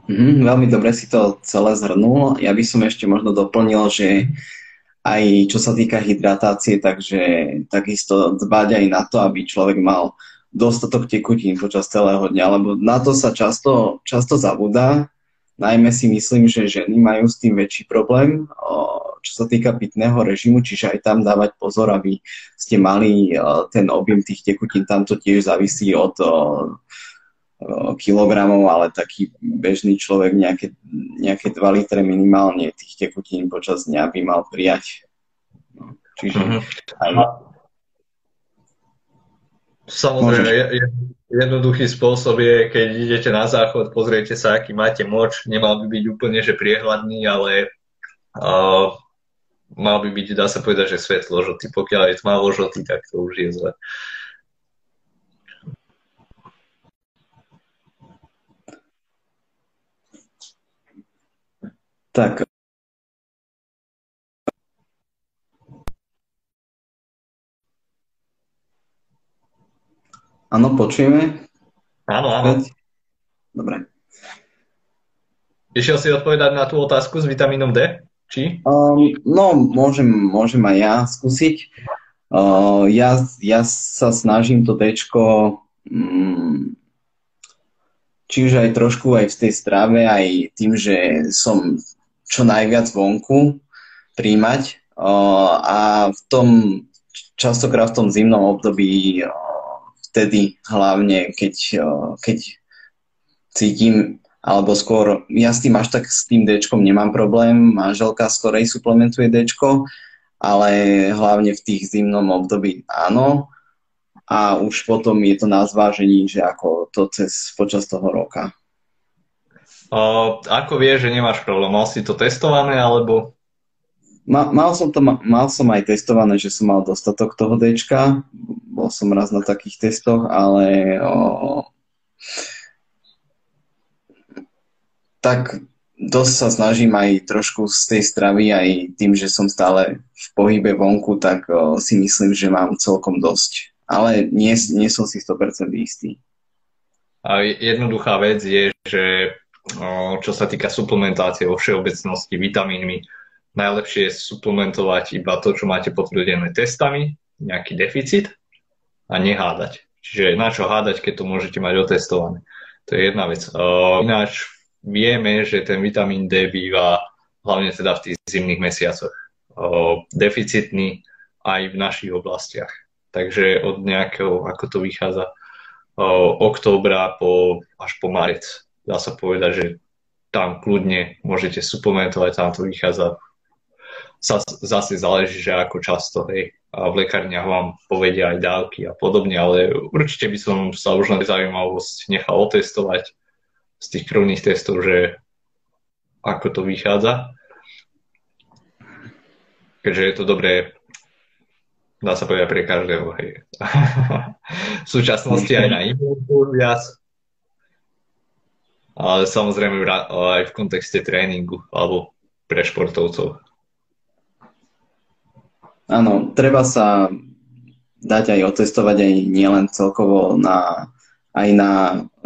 Mm, veľmi dobre si to celé zhrnul. Ja by som ešte možno doplnil, že aj čo sa týka hydratácie, takže takisto dbať aj na to, aby človek mal dostatok tekutín počas celého dňa, lebo na to sa často, často zabúda. Najmä si myslím, že ženy majú s tým väčší problém, čo sa týka pitného režimu, čiže aj tam dávať pozor, aby ste mali ten objem tých tekutín. Tam to tiež závisí od kilogramov, ale taký bežný človek nejaké, nejaké 2 litre minimálne tých tekutín počas dňa by mal prijať. No, čiže mm-hmm. aj, Samozrejme, je, jednoduchý spôsob je, keď idete na záchod, pozriete sa, aký máte moč, nemal by byť úplne, že priehľadný, ale uh, mal by byť, dá sa povedať, že svetlo žltý. Pokiaľ je tmavo žltý, tak to už je zle. Tak, Áno, počujeme? Áno, áno. Dobre. Išiel si odpovedať na tú otázku s vitamínom D? Či? Um, no, môžem, môžem aj ja skúsiť. Uh, ja, ja sa snažím to D um, či už aj trošku aj v tej strave, aj tým, že som čo najviac vonku príjmať. Uh, a v tom, častokrát v tom zimnom období uh, vtedy hlavne, keď, keď cítim, alebo skôr, ja s tým až tak s tým Dčkom nemám problém, manželka skorej suplementuje Dčko, ale hlavne v tých zimnom období áno. A už potom je to na zvážení, že ako to cez, počas toho roka. O, ako vieš, že nemáš problém? Mal si to testované, alebo Mal, som to, mal som aj testované, že som mal dostatok toho D. Bol som raz na takých testoch, ale o, tak dosť sa snažím aj trošku z tej stravy, aj tým, že som stále v pohybe vonku, tak o, si myslím, že mám celkom dosť ale nie, nie som si 100% istý. A jednoduchá vec je, že čo sa týka suplementácie vo všeobecnosti vitamínmi, najlepšie je suplementovať iba to, čo máte potvrdené testami, nejaký deficit a nehádať. Čiže na čo hádať, keď to môžete mať otestované. To je jedna vec. Ináč vieme, že ten vitamín D býva hlavne teda v tých zimných mesiacoch deficitný aj v našich oblastiach. Takže od nejakého, ako to vychádza, októbra po, až po marec. Dá sa povedať, že tam kľudne môžete suplementovať, tam to vychádza. Zase záleží, že ako často, hej. A v lekárniach vám povedia aj dávky a podobne, ale určite by som sa už na zaujímavosť nechal otestovať z tých krvných testov, že ako to vychádza. Keďže je to dobré dá sa povedať pre každého. Hej. v súčasnosti aj na imunitu viac, ale samozrejme aj v kontexte tréningu alebo pre športovcov. Áno, treba sa dať aj otestovať aj nielen celkovo na, aj na,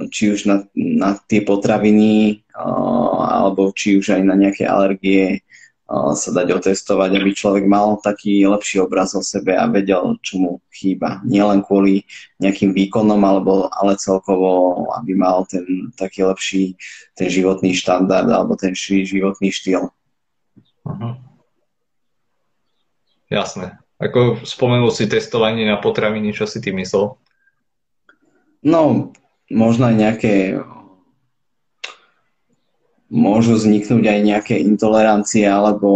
či už na, na tie potraviny, alebo či už aj na nejaké alergie, sa dať otestovať, aby človek mal taký lepší obraz o sebe a vedel, čo mu chýba. Nielen kvôli nejakým výkonom, alebo, ale celkovo, aby mal ten taký lepší ten životný štandard alebo ten životný štýl. Uh-huh. Jasné. Ako spomenul si testovanie na potraviny, čo si ty myslel? No, možno aj nejaké môžu vzniknúť aj nejaké intolerancie alebo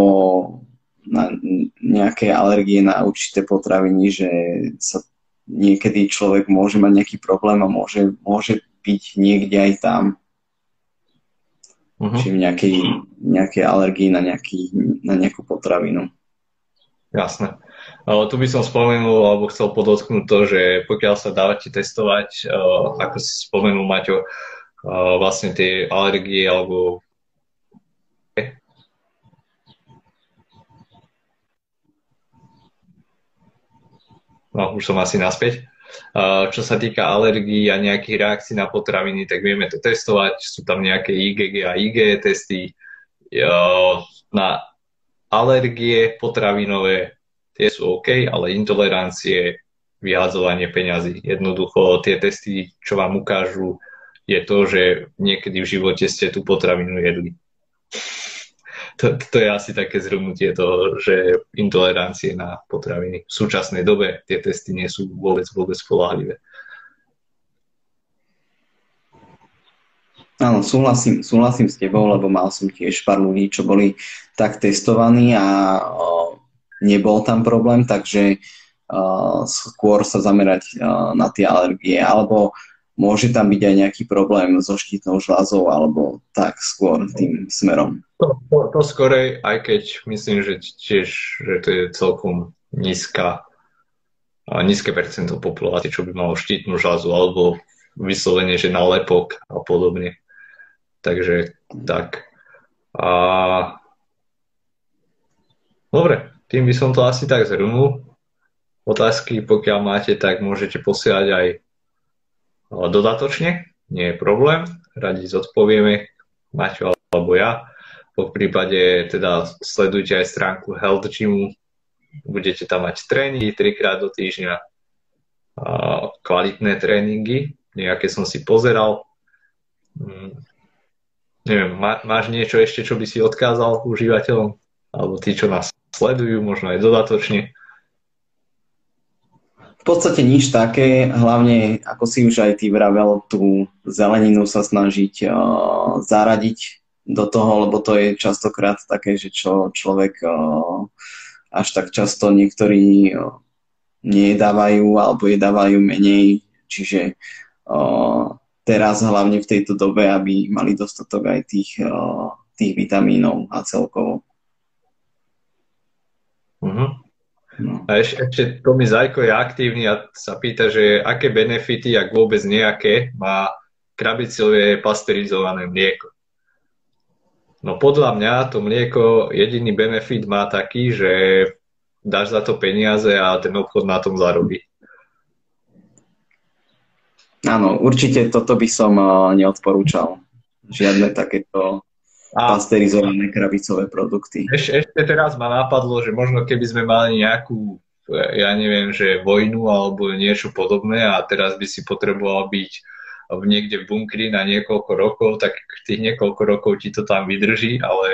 na nejaké alergie na určité potraviny, že sa niekedy človek môže mať nejaký problém a môže, môže byť niekde aj tam. Uh-huh. Čiže nejakej, nejaké alergie na, nejaký, na nejakú potravinu. Jasné. Tu by som spomenul, alebo chcel podotknúť to, že pokiaľ sa dávate testovať, ako si spomenul Maťo, vlastne tie alergie alebo no už som asi naspäť. Čo sa týka alergií a nejakých reakcií na potraviny, tak vieme to testovať. Sú tam nejaké IgG a IgE testy. Na alergie potravinové tie sú OK, ale intolerancie, vyhadzovanie peňazí. Jednoducho tie testy, čo vám ukážu, je to, že niekedy v živote ste tú potravinu jedli. To, to je asi také zhrnutie toho, že intolerancie na potraviny v súčasnej dobe tie testy nie sú vôbec, vôbec spolahlivé. Áno, súhlasím, súhlasím s tebou, lebo mal som tiež pár ľudí, čo boli tak testovaní a o, nebol tam problém, takže o, skôr sa zamerať o, na tie alergie. Alebo môže tam byť aj nejaký problém so štítnou žľazou alebo tak skôr tým smerom? To, to, skorej, aj keď myslím, že tiež že to je celkom nízka, nízke percento populácie, čo by malo štítnu žľazu alebo vyslovene, že na lepok a podobne. Takže tak. A... Dobre, tým by som to asi tak zhrnul. Otázky, pokiaľ máte, tak môžete posielať aj dodatočne, nie je problém, radi zodpovieme, Maťo alebo ja. Po prípade teda sledujte aj stránku Health Gymu, budete tam mať tréningy trikrát do týždňa, kvalitné tréningy, nejaké som si pozeral. Neviem, má, máš niečo ešte, čo by si odkázal užívateľom? Alebo tí, čo nás sledujú, možno aj dodatočne? V podstate nič také, hlavne ako si už aj ty vravel, tú zeleninu sa snažiť uh, zaradiť do toho, lebo to je častokrát také, že čo človek uh, až tak často niektorí uh, nedávajú alebo jedávajú menej, čiže uh, teraz hlavne v tejto dobe, aby mali dostatok aj tých, uh, tých vitamínov a celkovo. Uh-huh. No. A ešte, ešte Tomi Zajko je aktívny a sa pýta, že aké benefity, ak vôbec nejaké, má krabicové pasterizované mlieko. No podľa mňa to mlieko, jediný benefit má taký, že dáš za to peniaze a ten obchod na tom zarobí. Áno, určite toto by som neodporúčal. Žiadne takéto a pasterizované krabicové produkty. Ešte, ešte teraz ma napadlo, že možno keby sme mali nejakú, ja neviem, že vojnu alebo niečo podobné a teraz by si potreboval byť v niekde v bunkri na niekoľko rokov, tak tých niekoľko rokov ti to tam vydrží, ale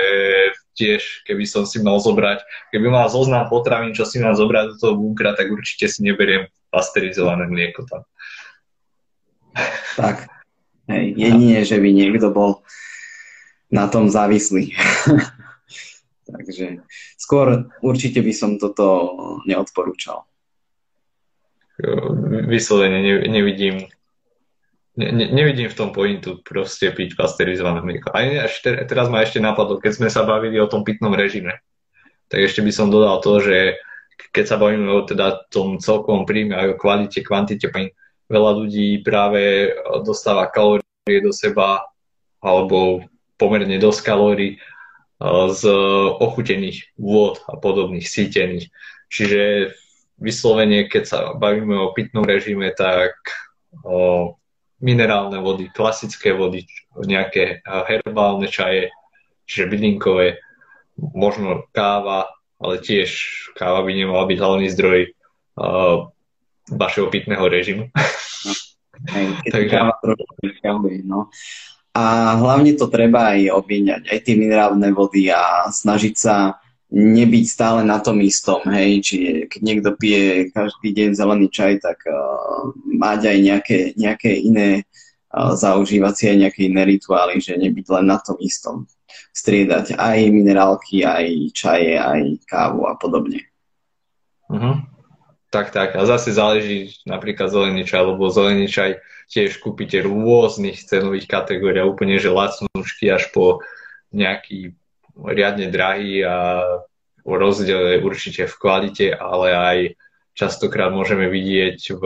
tiež, keby som si mal zobrať, keby mal zoznam potravín, čo si mal zobrať do toho bunkra, tak určite si neberiem pasterizované mlieko tam. Tak, hej, jedine, že by niekto bol na tom závislý. Takže skôr určite by som toto neodporúčal. Vyslovene ne, nevidím ne, ne, nevidím v tom pointu proste piť pasterizované mlieko. A až te, teraz ma ešte napadlo, keď sme sa bavili o tom pitnom režime, tak ešte by som dodal to, že keď sa bavíme o teda tom celkovom príjme aj o kvalite, kvantite, veľa ľudí práve dostáva kalórie do seba alebo pomerne dosť kalórií z ochutených vôd a podobných sítených. Čiže vyslovene, keď sa bavíme o pitnom režime, tak o minerálne vody, klasické vody, nejaké herbálne čaje, čiže bylinkové, možno káva, ale tiež káva by nemala byť hlavný zdroj vašeho pitného režimu. Hej, Takže... no. A hlavne to treba aj obíňať, aj tie minerálne vody a snažiť sa nebyť stále na tom istom, hej, či keď niekto pije každý deň zelený čaj, tak uh, mať aj nejaké, nejaké iné uh, zaužívacie, nejaké iné rituály, že nebyť len na tom istom. Striedať aj minerálky, aj čaje, aj kávu a podobne. Uh-huh. Tak, tak. A zase záleží napríklad zelený čaj, lebo zelený čaj tiež kúpite rôznych cenových kategórií, úplne že lacnúčky až po nejaký riadne drahý a rozdiel je určite v kvalite, ale aj častokrát môžeme vidieť v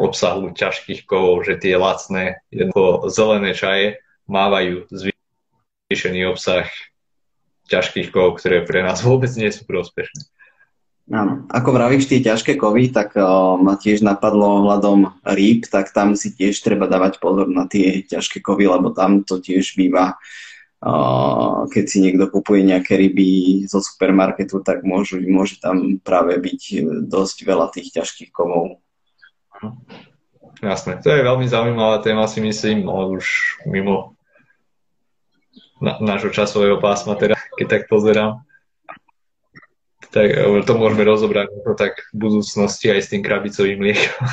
obsahu ťažkých kovov, že tie lacné, jednoducho zelené čaje mávajú zvýšený obsah ťažkých kovov, ktoré pre nás vôbec nie sú prospešné. Áno. Ako vravíš tie ťažké kovy, tak ma tiež napadlo hľadom rýb, tak tam si tiež treba dávať pozor na tie ťažké kovy, lebo tam to tiež býva, o, keď si niekto kupuje nejaké ryby zo supermarketu, tak môžu, môže tam práve byť dosť veľa tých ťažkých kovov. Jasné, to je veľmi zaujímavá téma, si myslím, ale už mimo na, časového pásma, teda, keď tak pozerám tak to môžeme rozobrať to tak v budúcnosti aj s tým krabicovým mliekom.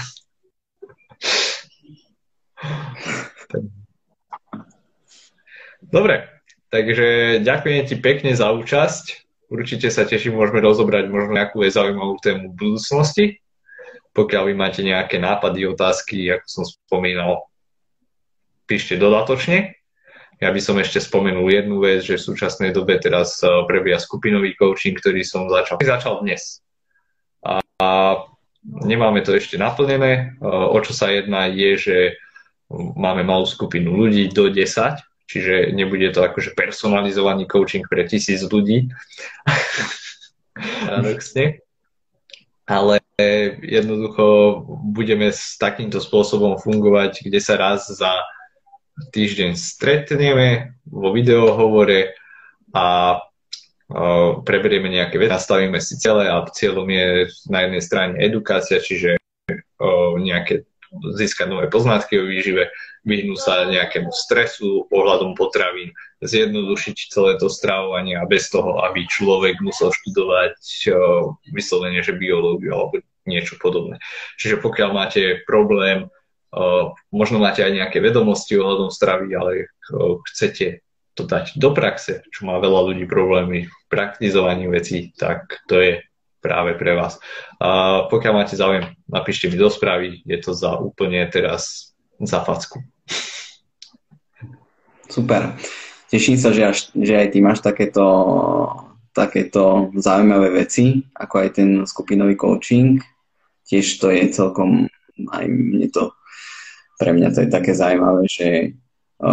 Dobre, takže ďakujem ti pekne za účasť. Určite sa teším, môžeme rozobrať možno nejakú zaujímavú tému v budúcnosti. Pokiaľ vy máte nejaké nápady, otázky, ako som spomínal, píšte dodatočne. Ja by som ešte spomenul jednu vec, že v súčasnej dobe teraz eh, prebieha skupinový coaching, ktorý som začal, začal dnes. A, a nemáme to ešte naplnené. Eh, o čo sa jedná je, že máme malú skupinu ľudí do 10, čiže nebude to akože personalizovaný coaching pre tisíc ľudí. Paradoxne. Ale jednoducho budeme s takýmto spôsobom fungovať, kde sa raz za týždeň stretneme vo videohovore a preberieme nejaké veci, nastavíme si celé a cieľom je na jednej strane edukácia, čiže nejaké získať nové poznatky o výžive, vyhnúť sa nejakému stresu ohľadom potravín, zjednodušiť celé to stravovanie a bez toho, aby človek musel študovať vyslovene, že biológiu alebo niečo podobné. Čiže pokiaľ máte problém možno máte aj nejaké vedomosti ohľadom stravy, ale chcete to dať do praxe, čo má veľa ľudí problémy v praktizovaní vecí, tak to je práve pre vás. A pokiaľ máte záujem, napíšte mi do správy, je to za úplne teraz za facku. Super. Teším sa, že, až, že aj ty máš takéto, takéto zaujímavé veci, ako aj ten skupinový coaching. Tiež to je celkom, aj mne to pre mňa to je také zaujímavé, že e,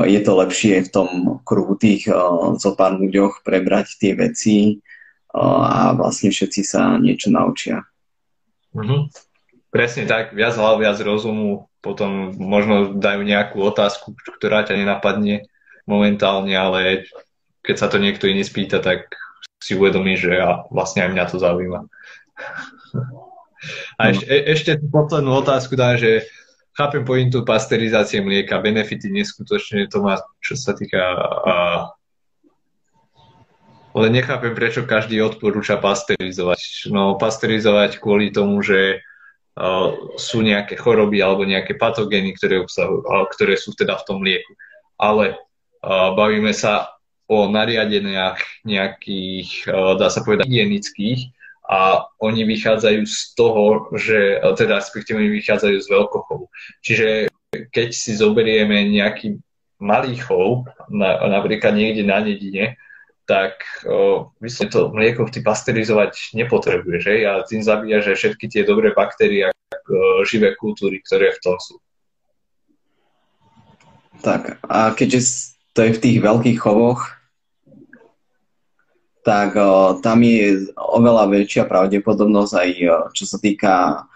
je to lepšie v tom kruhu tých e, zo pár ľuďoch prebrať tie veci e, a vlastne všetci sa niečo naučia. Mm-hmm. Presne tak, viac hlav, viac rozumu, potom možno dajú nejakú otázku, ktorá ťa nenapadne momentálne, ale keď sa to niekto iný spýta, tak si uvedomí, že ja, vlastne aj mňa to zaujíma. A ešte, e, ešte poslednú otázku dá, že chápem pointu pasterizácie mlieka, benefity neskutočne to má, čo sa týka a, ale nechápem, prečo každý odporúča pasterizovať. No, pasterizovať kvôli tomu, že uh, sú nejaké choroby alebo nejaké patogény, ktoré, obsahujú, uh, ktoré sú teda v tom mlieku. Ale uh, bavíme sa o nariadeniach nejakých, uh, dá sa povedať, hygienických a oni vychádzajú z toho, že, teda respektíve oni vychádzajú z veľkochovu. Čiže keď si zoberieme nejaký malý chov, na, napríklad niekde na dedine, tak vyslovene to mlieko ty pasterizovať nepotrebuješ, že? A tým zabíja, že všetky tie dobré baktérie a živé kultúry, ktoré v tom sú. Tak, a keďže to je v tých veľkých chovoch, tak tam je oveľa väčšia pravdepodobnosť aj čo sa týka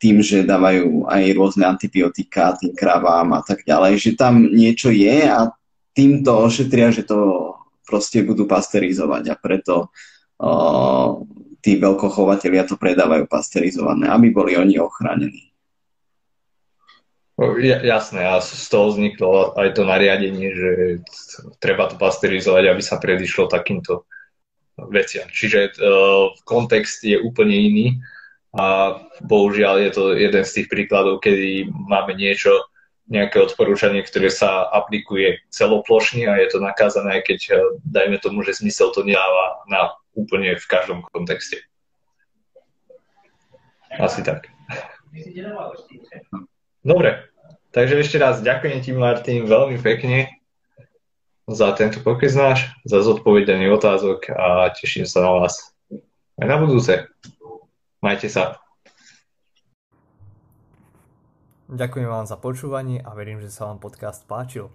tým, že dávajú aj rôzne antibiotika tým kravám a tak ďalej, že tam niečo je a týmto ošetria, že to proste budú pasterizovať a preto tí veľkochovatelia to predávajú pasterizované, aby boli oni ochránení. Jasné, a z toho vzniklo aj to nariadenie, že treba to pasterizovať, aby sa predišlo takýmto veciam. Čiže uh, kontext je úplne iný a bohužiaľ je to jeden z tých príkladov, kedy máme niečo, nejaké odporúčanie, ktoré sa aplikuje celoplošne a je to nakázané, keď eh, dajme tomu, že zmysel to nedáva na úplne v každom kontexte. Asi tak. Dobre, takže ešte raz ďakujem ti, Martin, veľmi pekne za tento pokec náš, za zodpovedanie otázok a teším sa na vás aj na budúce. Majte sa. Ďakujem vám za počúvanie a verím, že sa vám podcast páčil.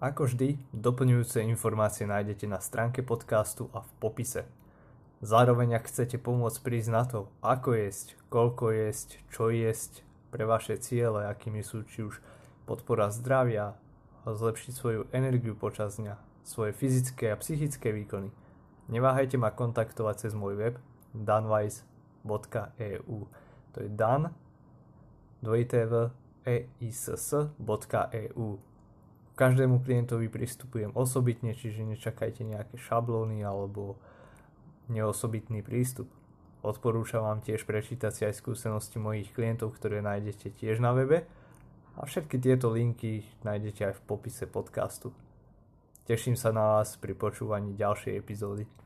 Ako vždy, doplňujúce informácie nájdete na stránke podcastu a v popise. Zároveň, ak chcete pomôcť prísť na to, ako jesť, koľko jesť, čo jesť pre vaše ciele, akými sú či už podpora zdravia, zlepšiť svoju energiu počas dňa, svoje fyzické a psychické výkony, neváhajte ma kontaktovať cez môj web danwise.eu To je dan, dvojité v eiss.eu. Každému klientovi pristupujem osobitne, čiže nečakajte nejaké šablóny alebo neosobitný prístup. Odporúčam vám tiež prečítať si aj skúsenosti mojich klientov, ktoré nájdete tiež na webe a všetky tieto linky nájdete aj v popise podcastu. Teším sa na vás pri počúvaní ďalšej epizódy.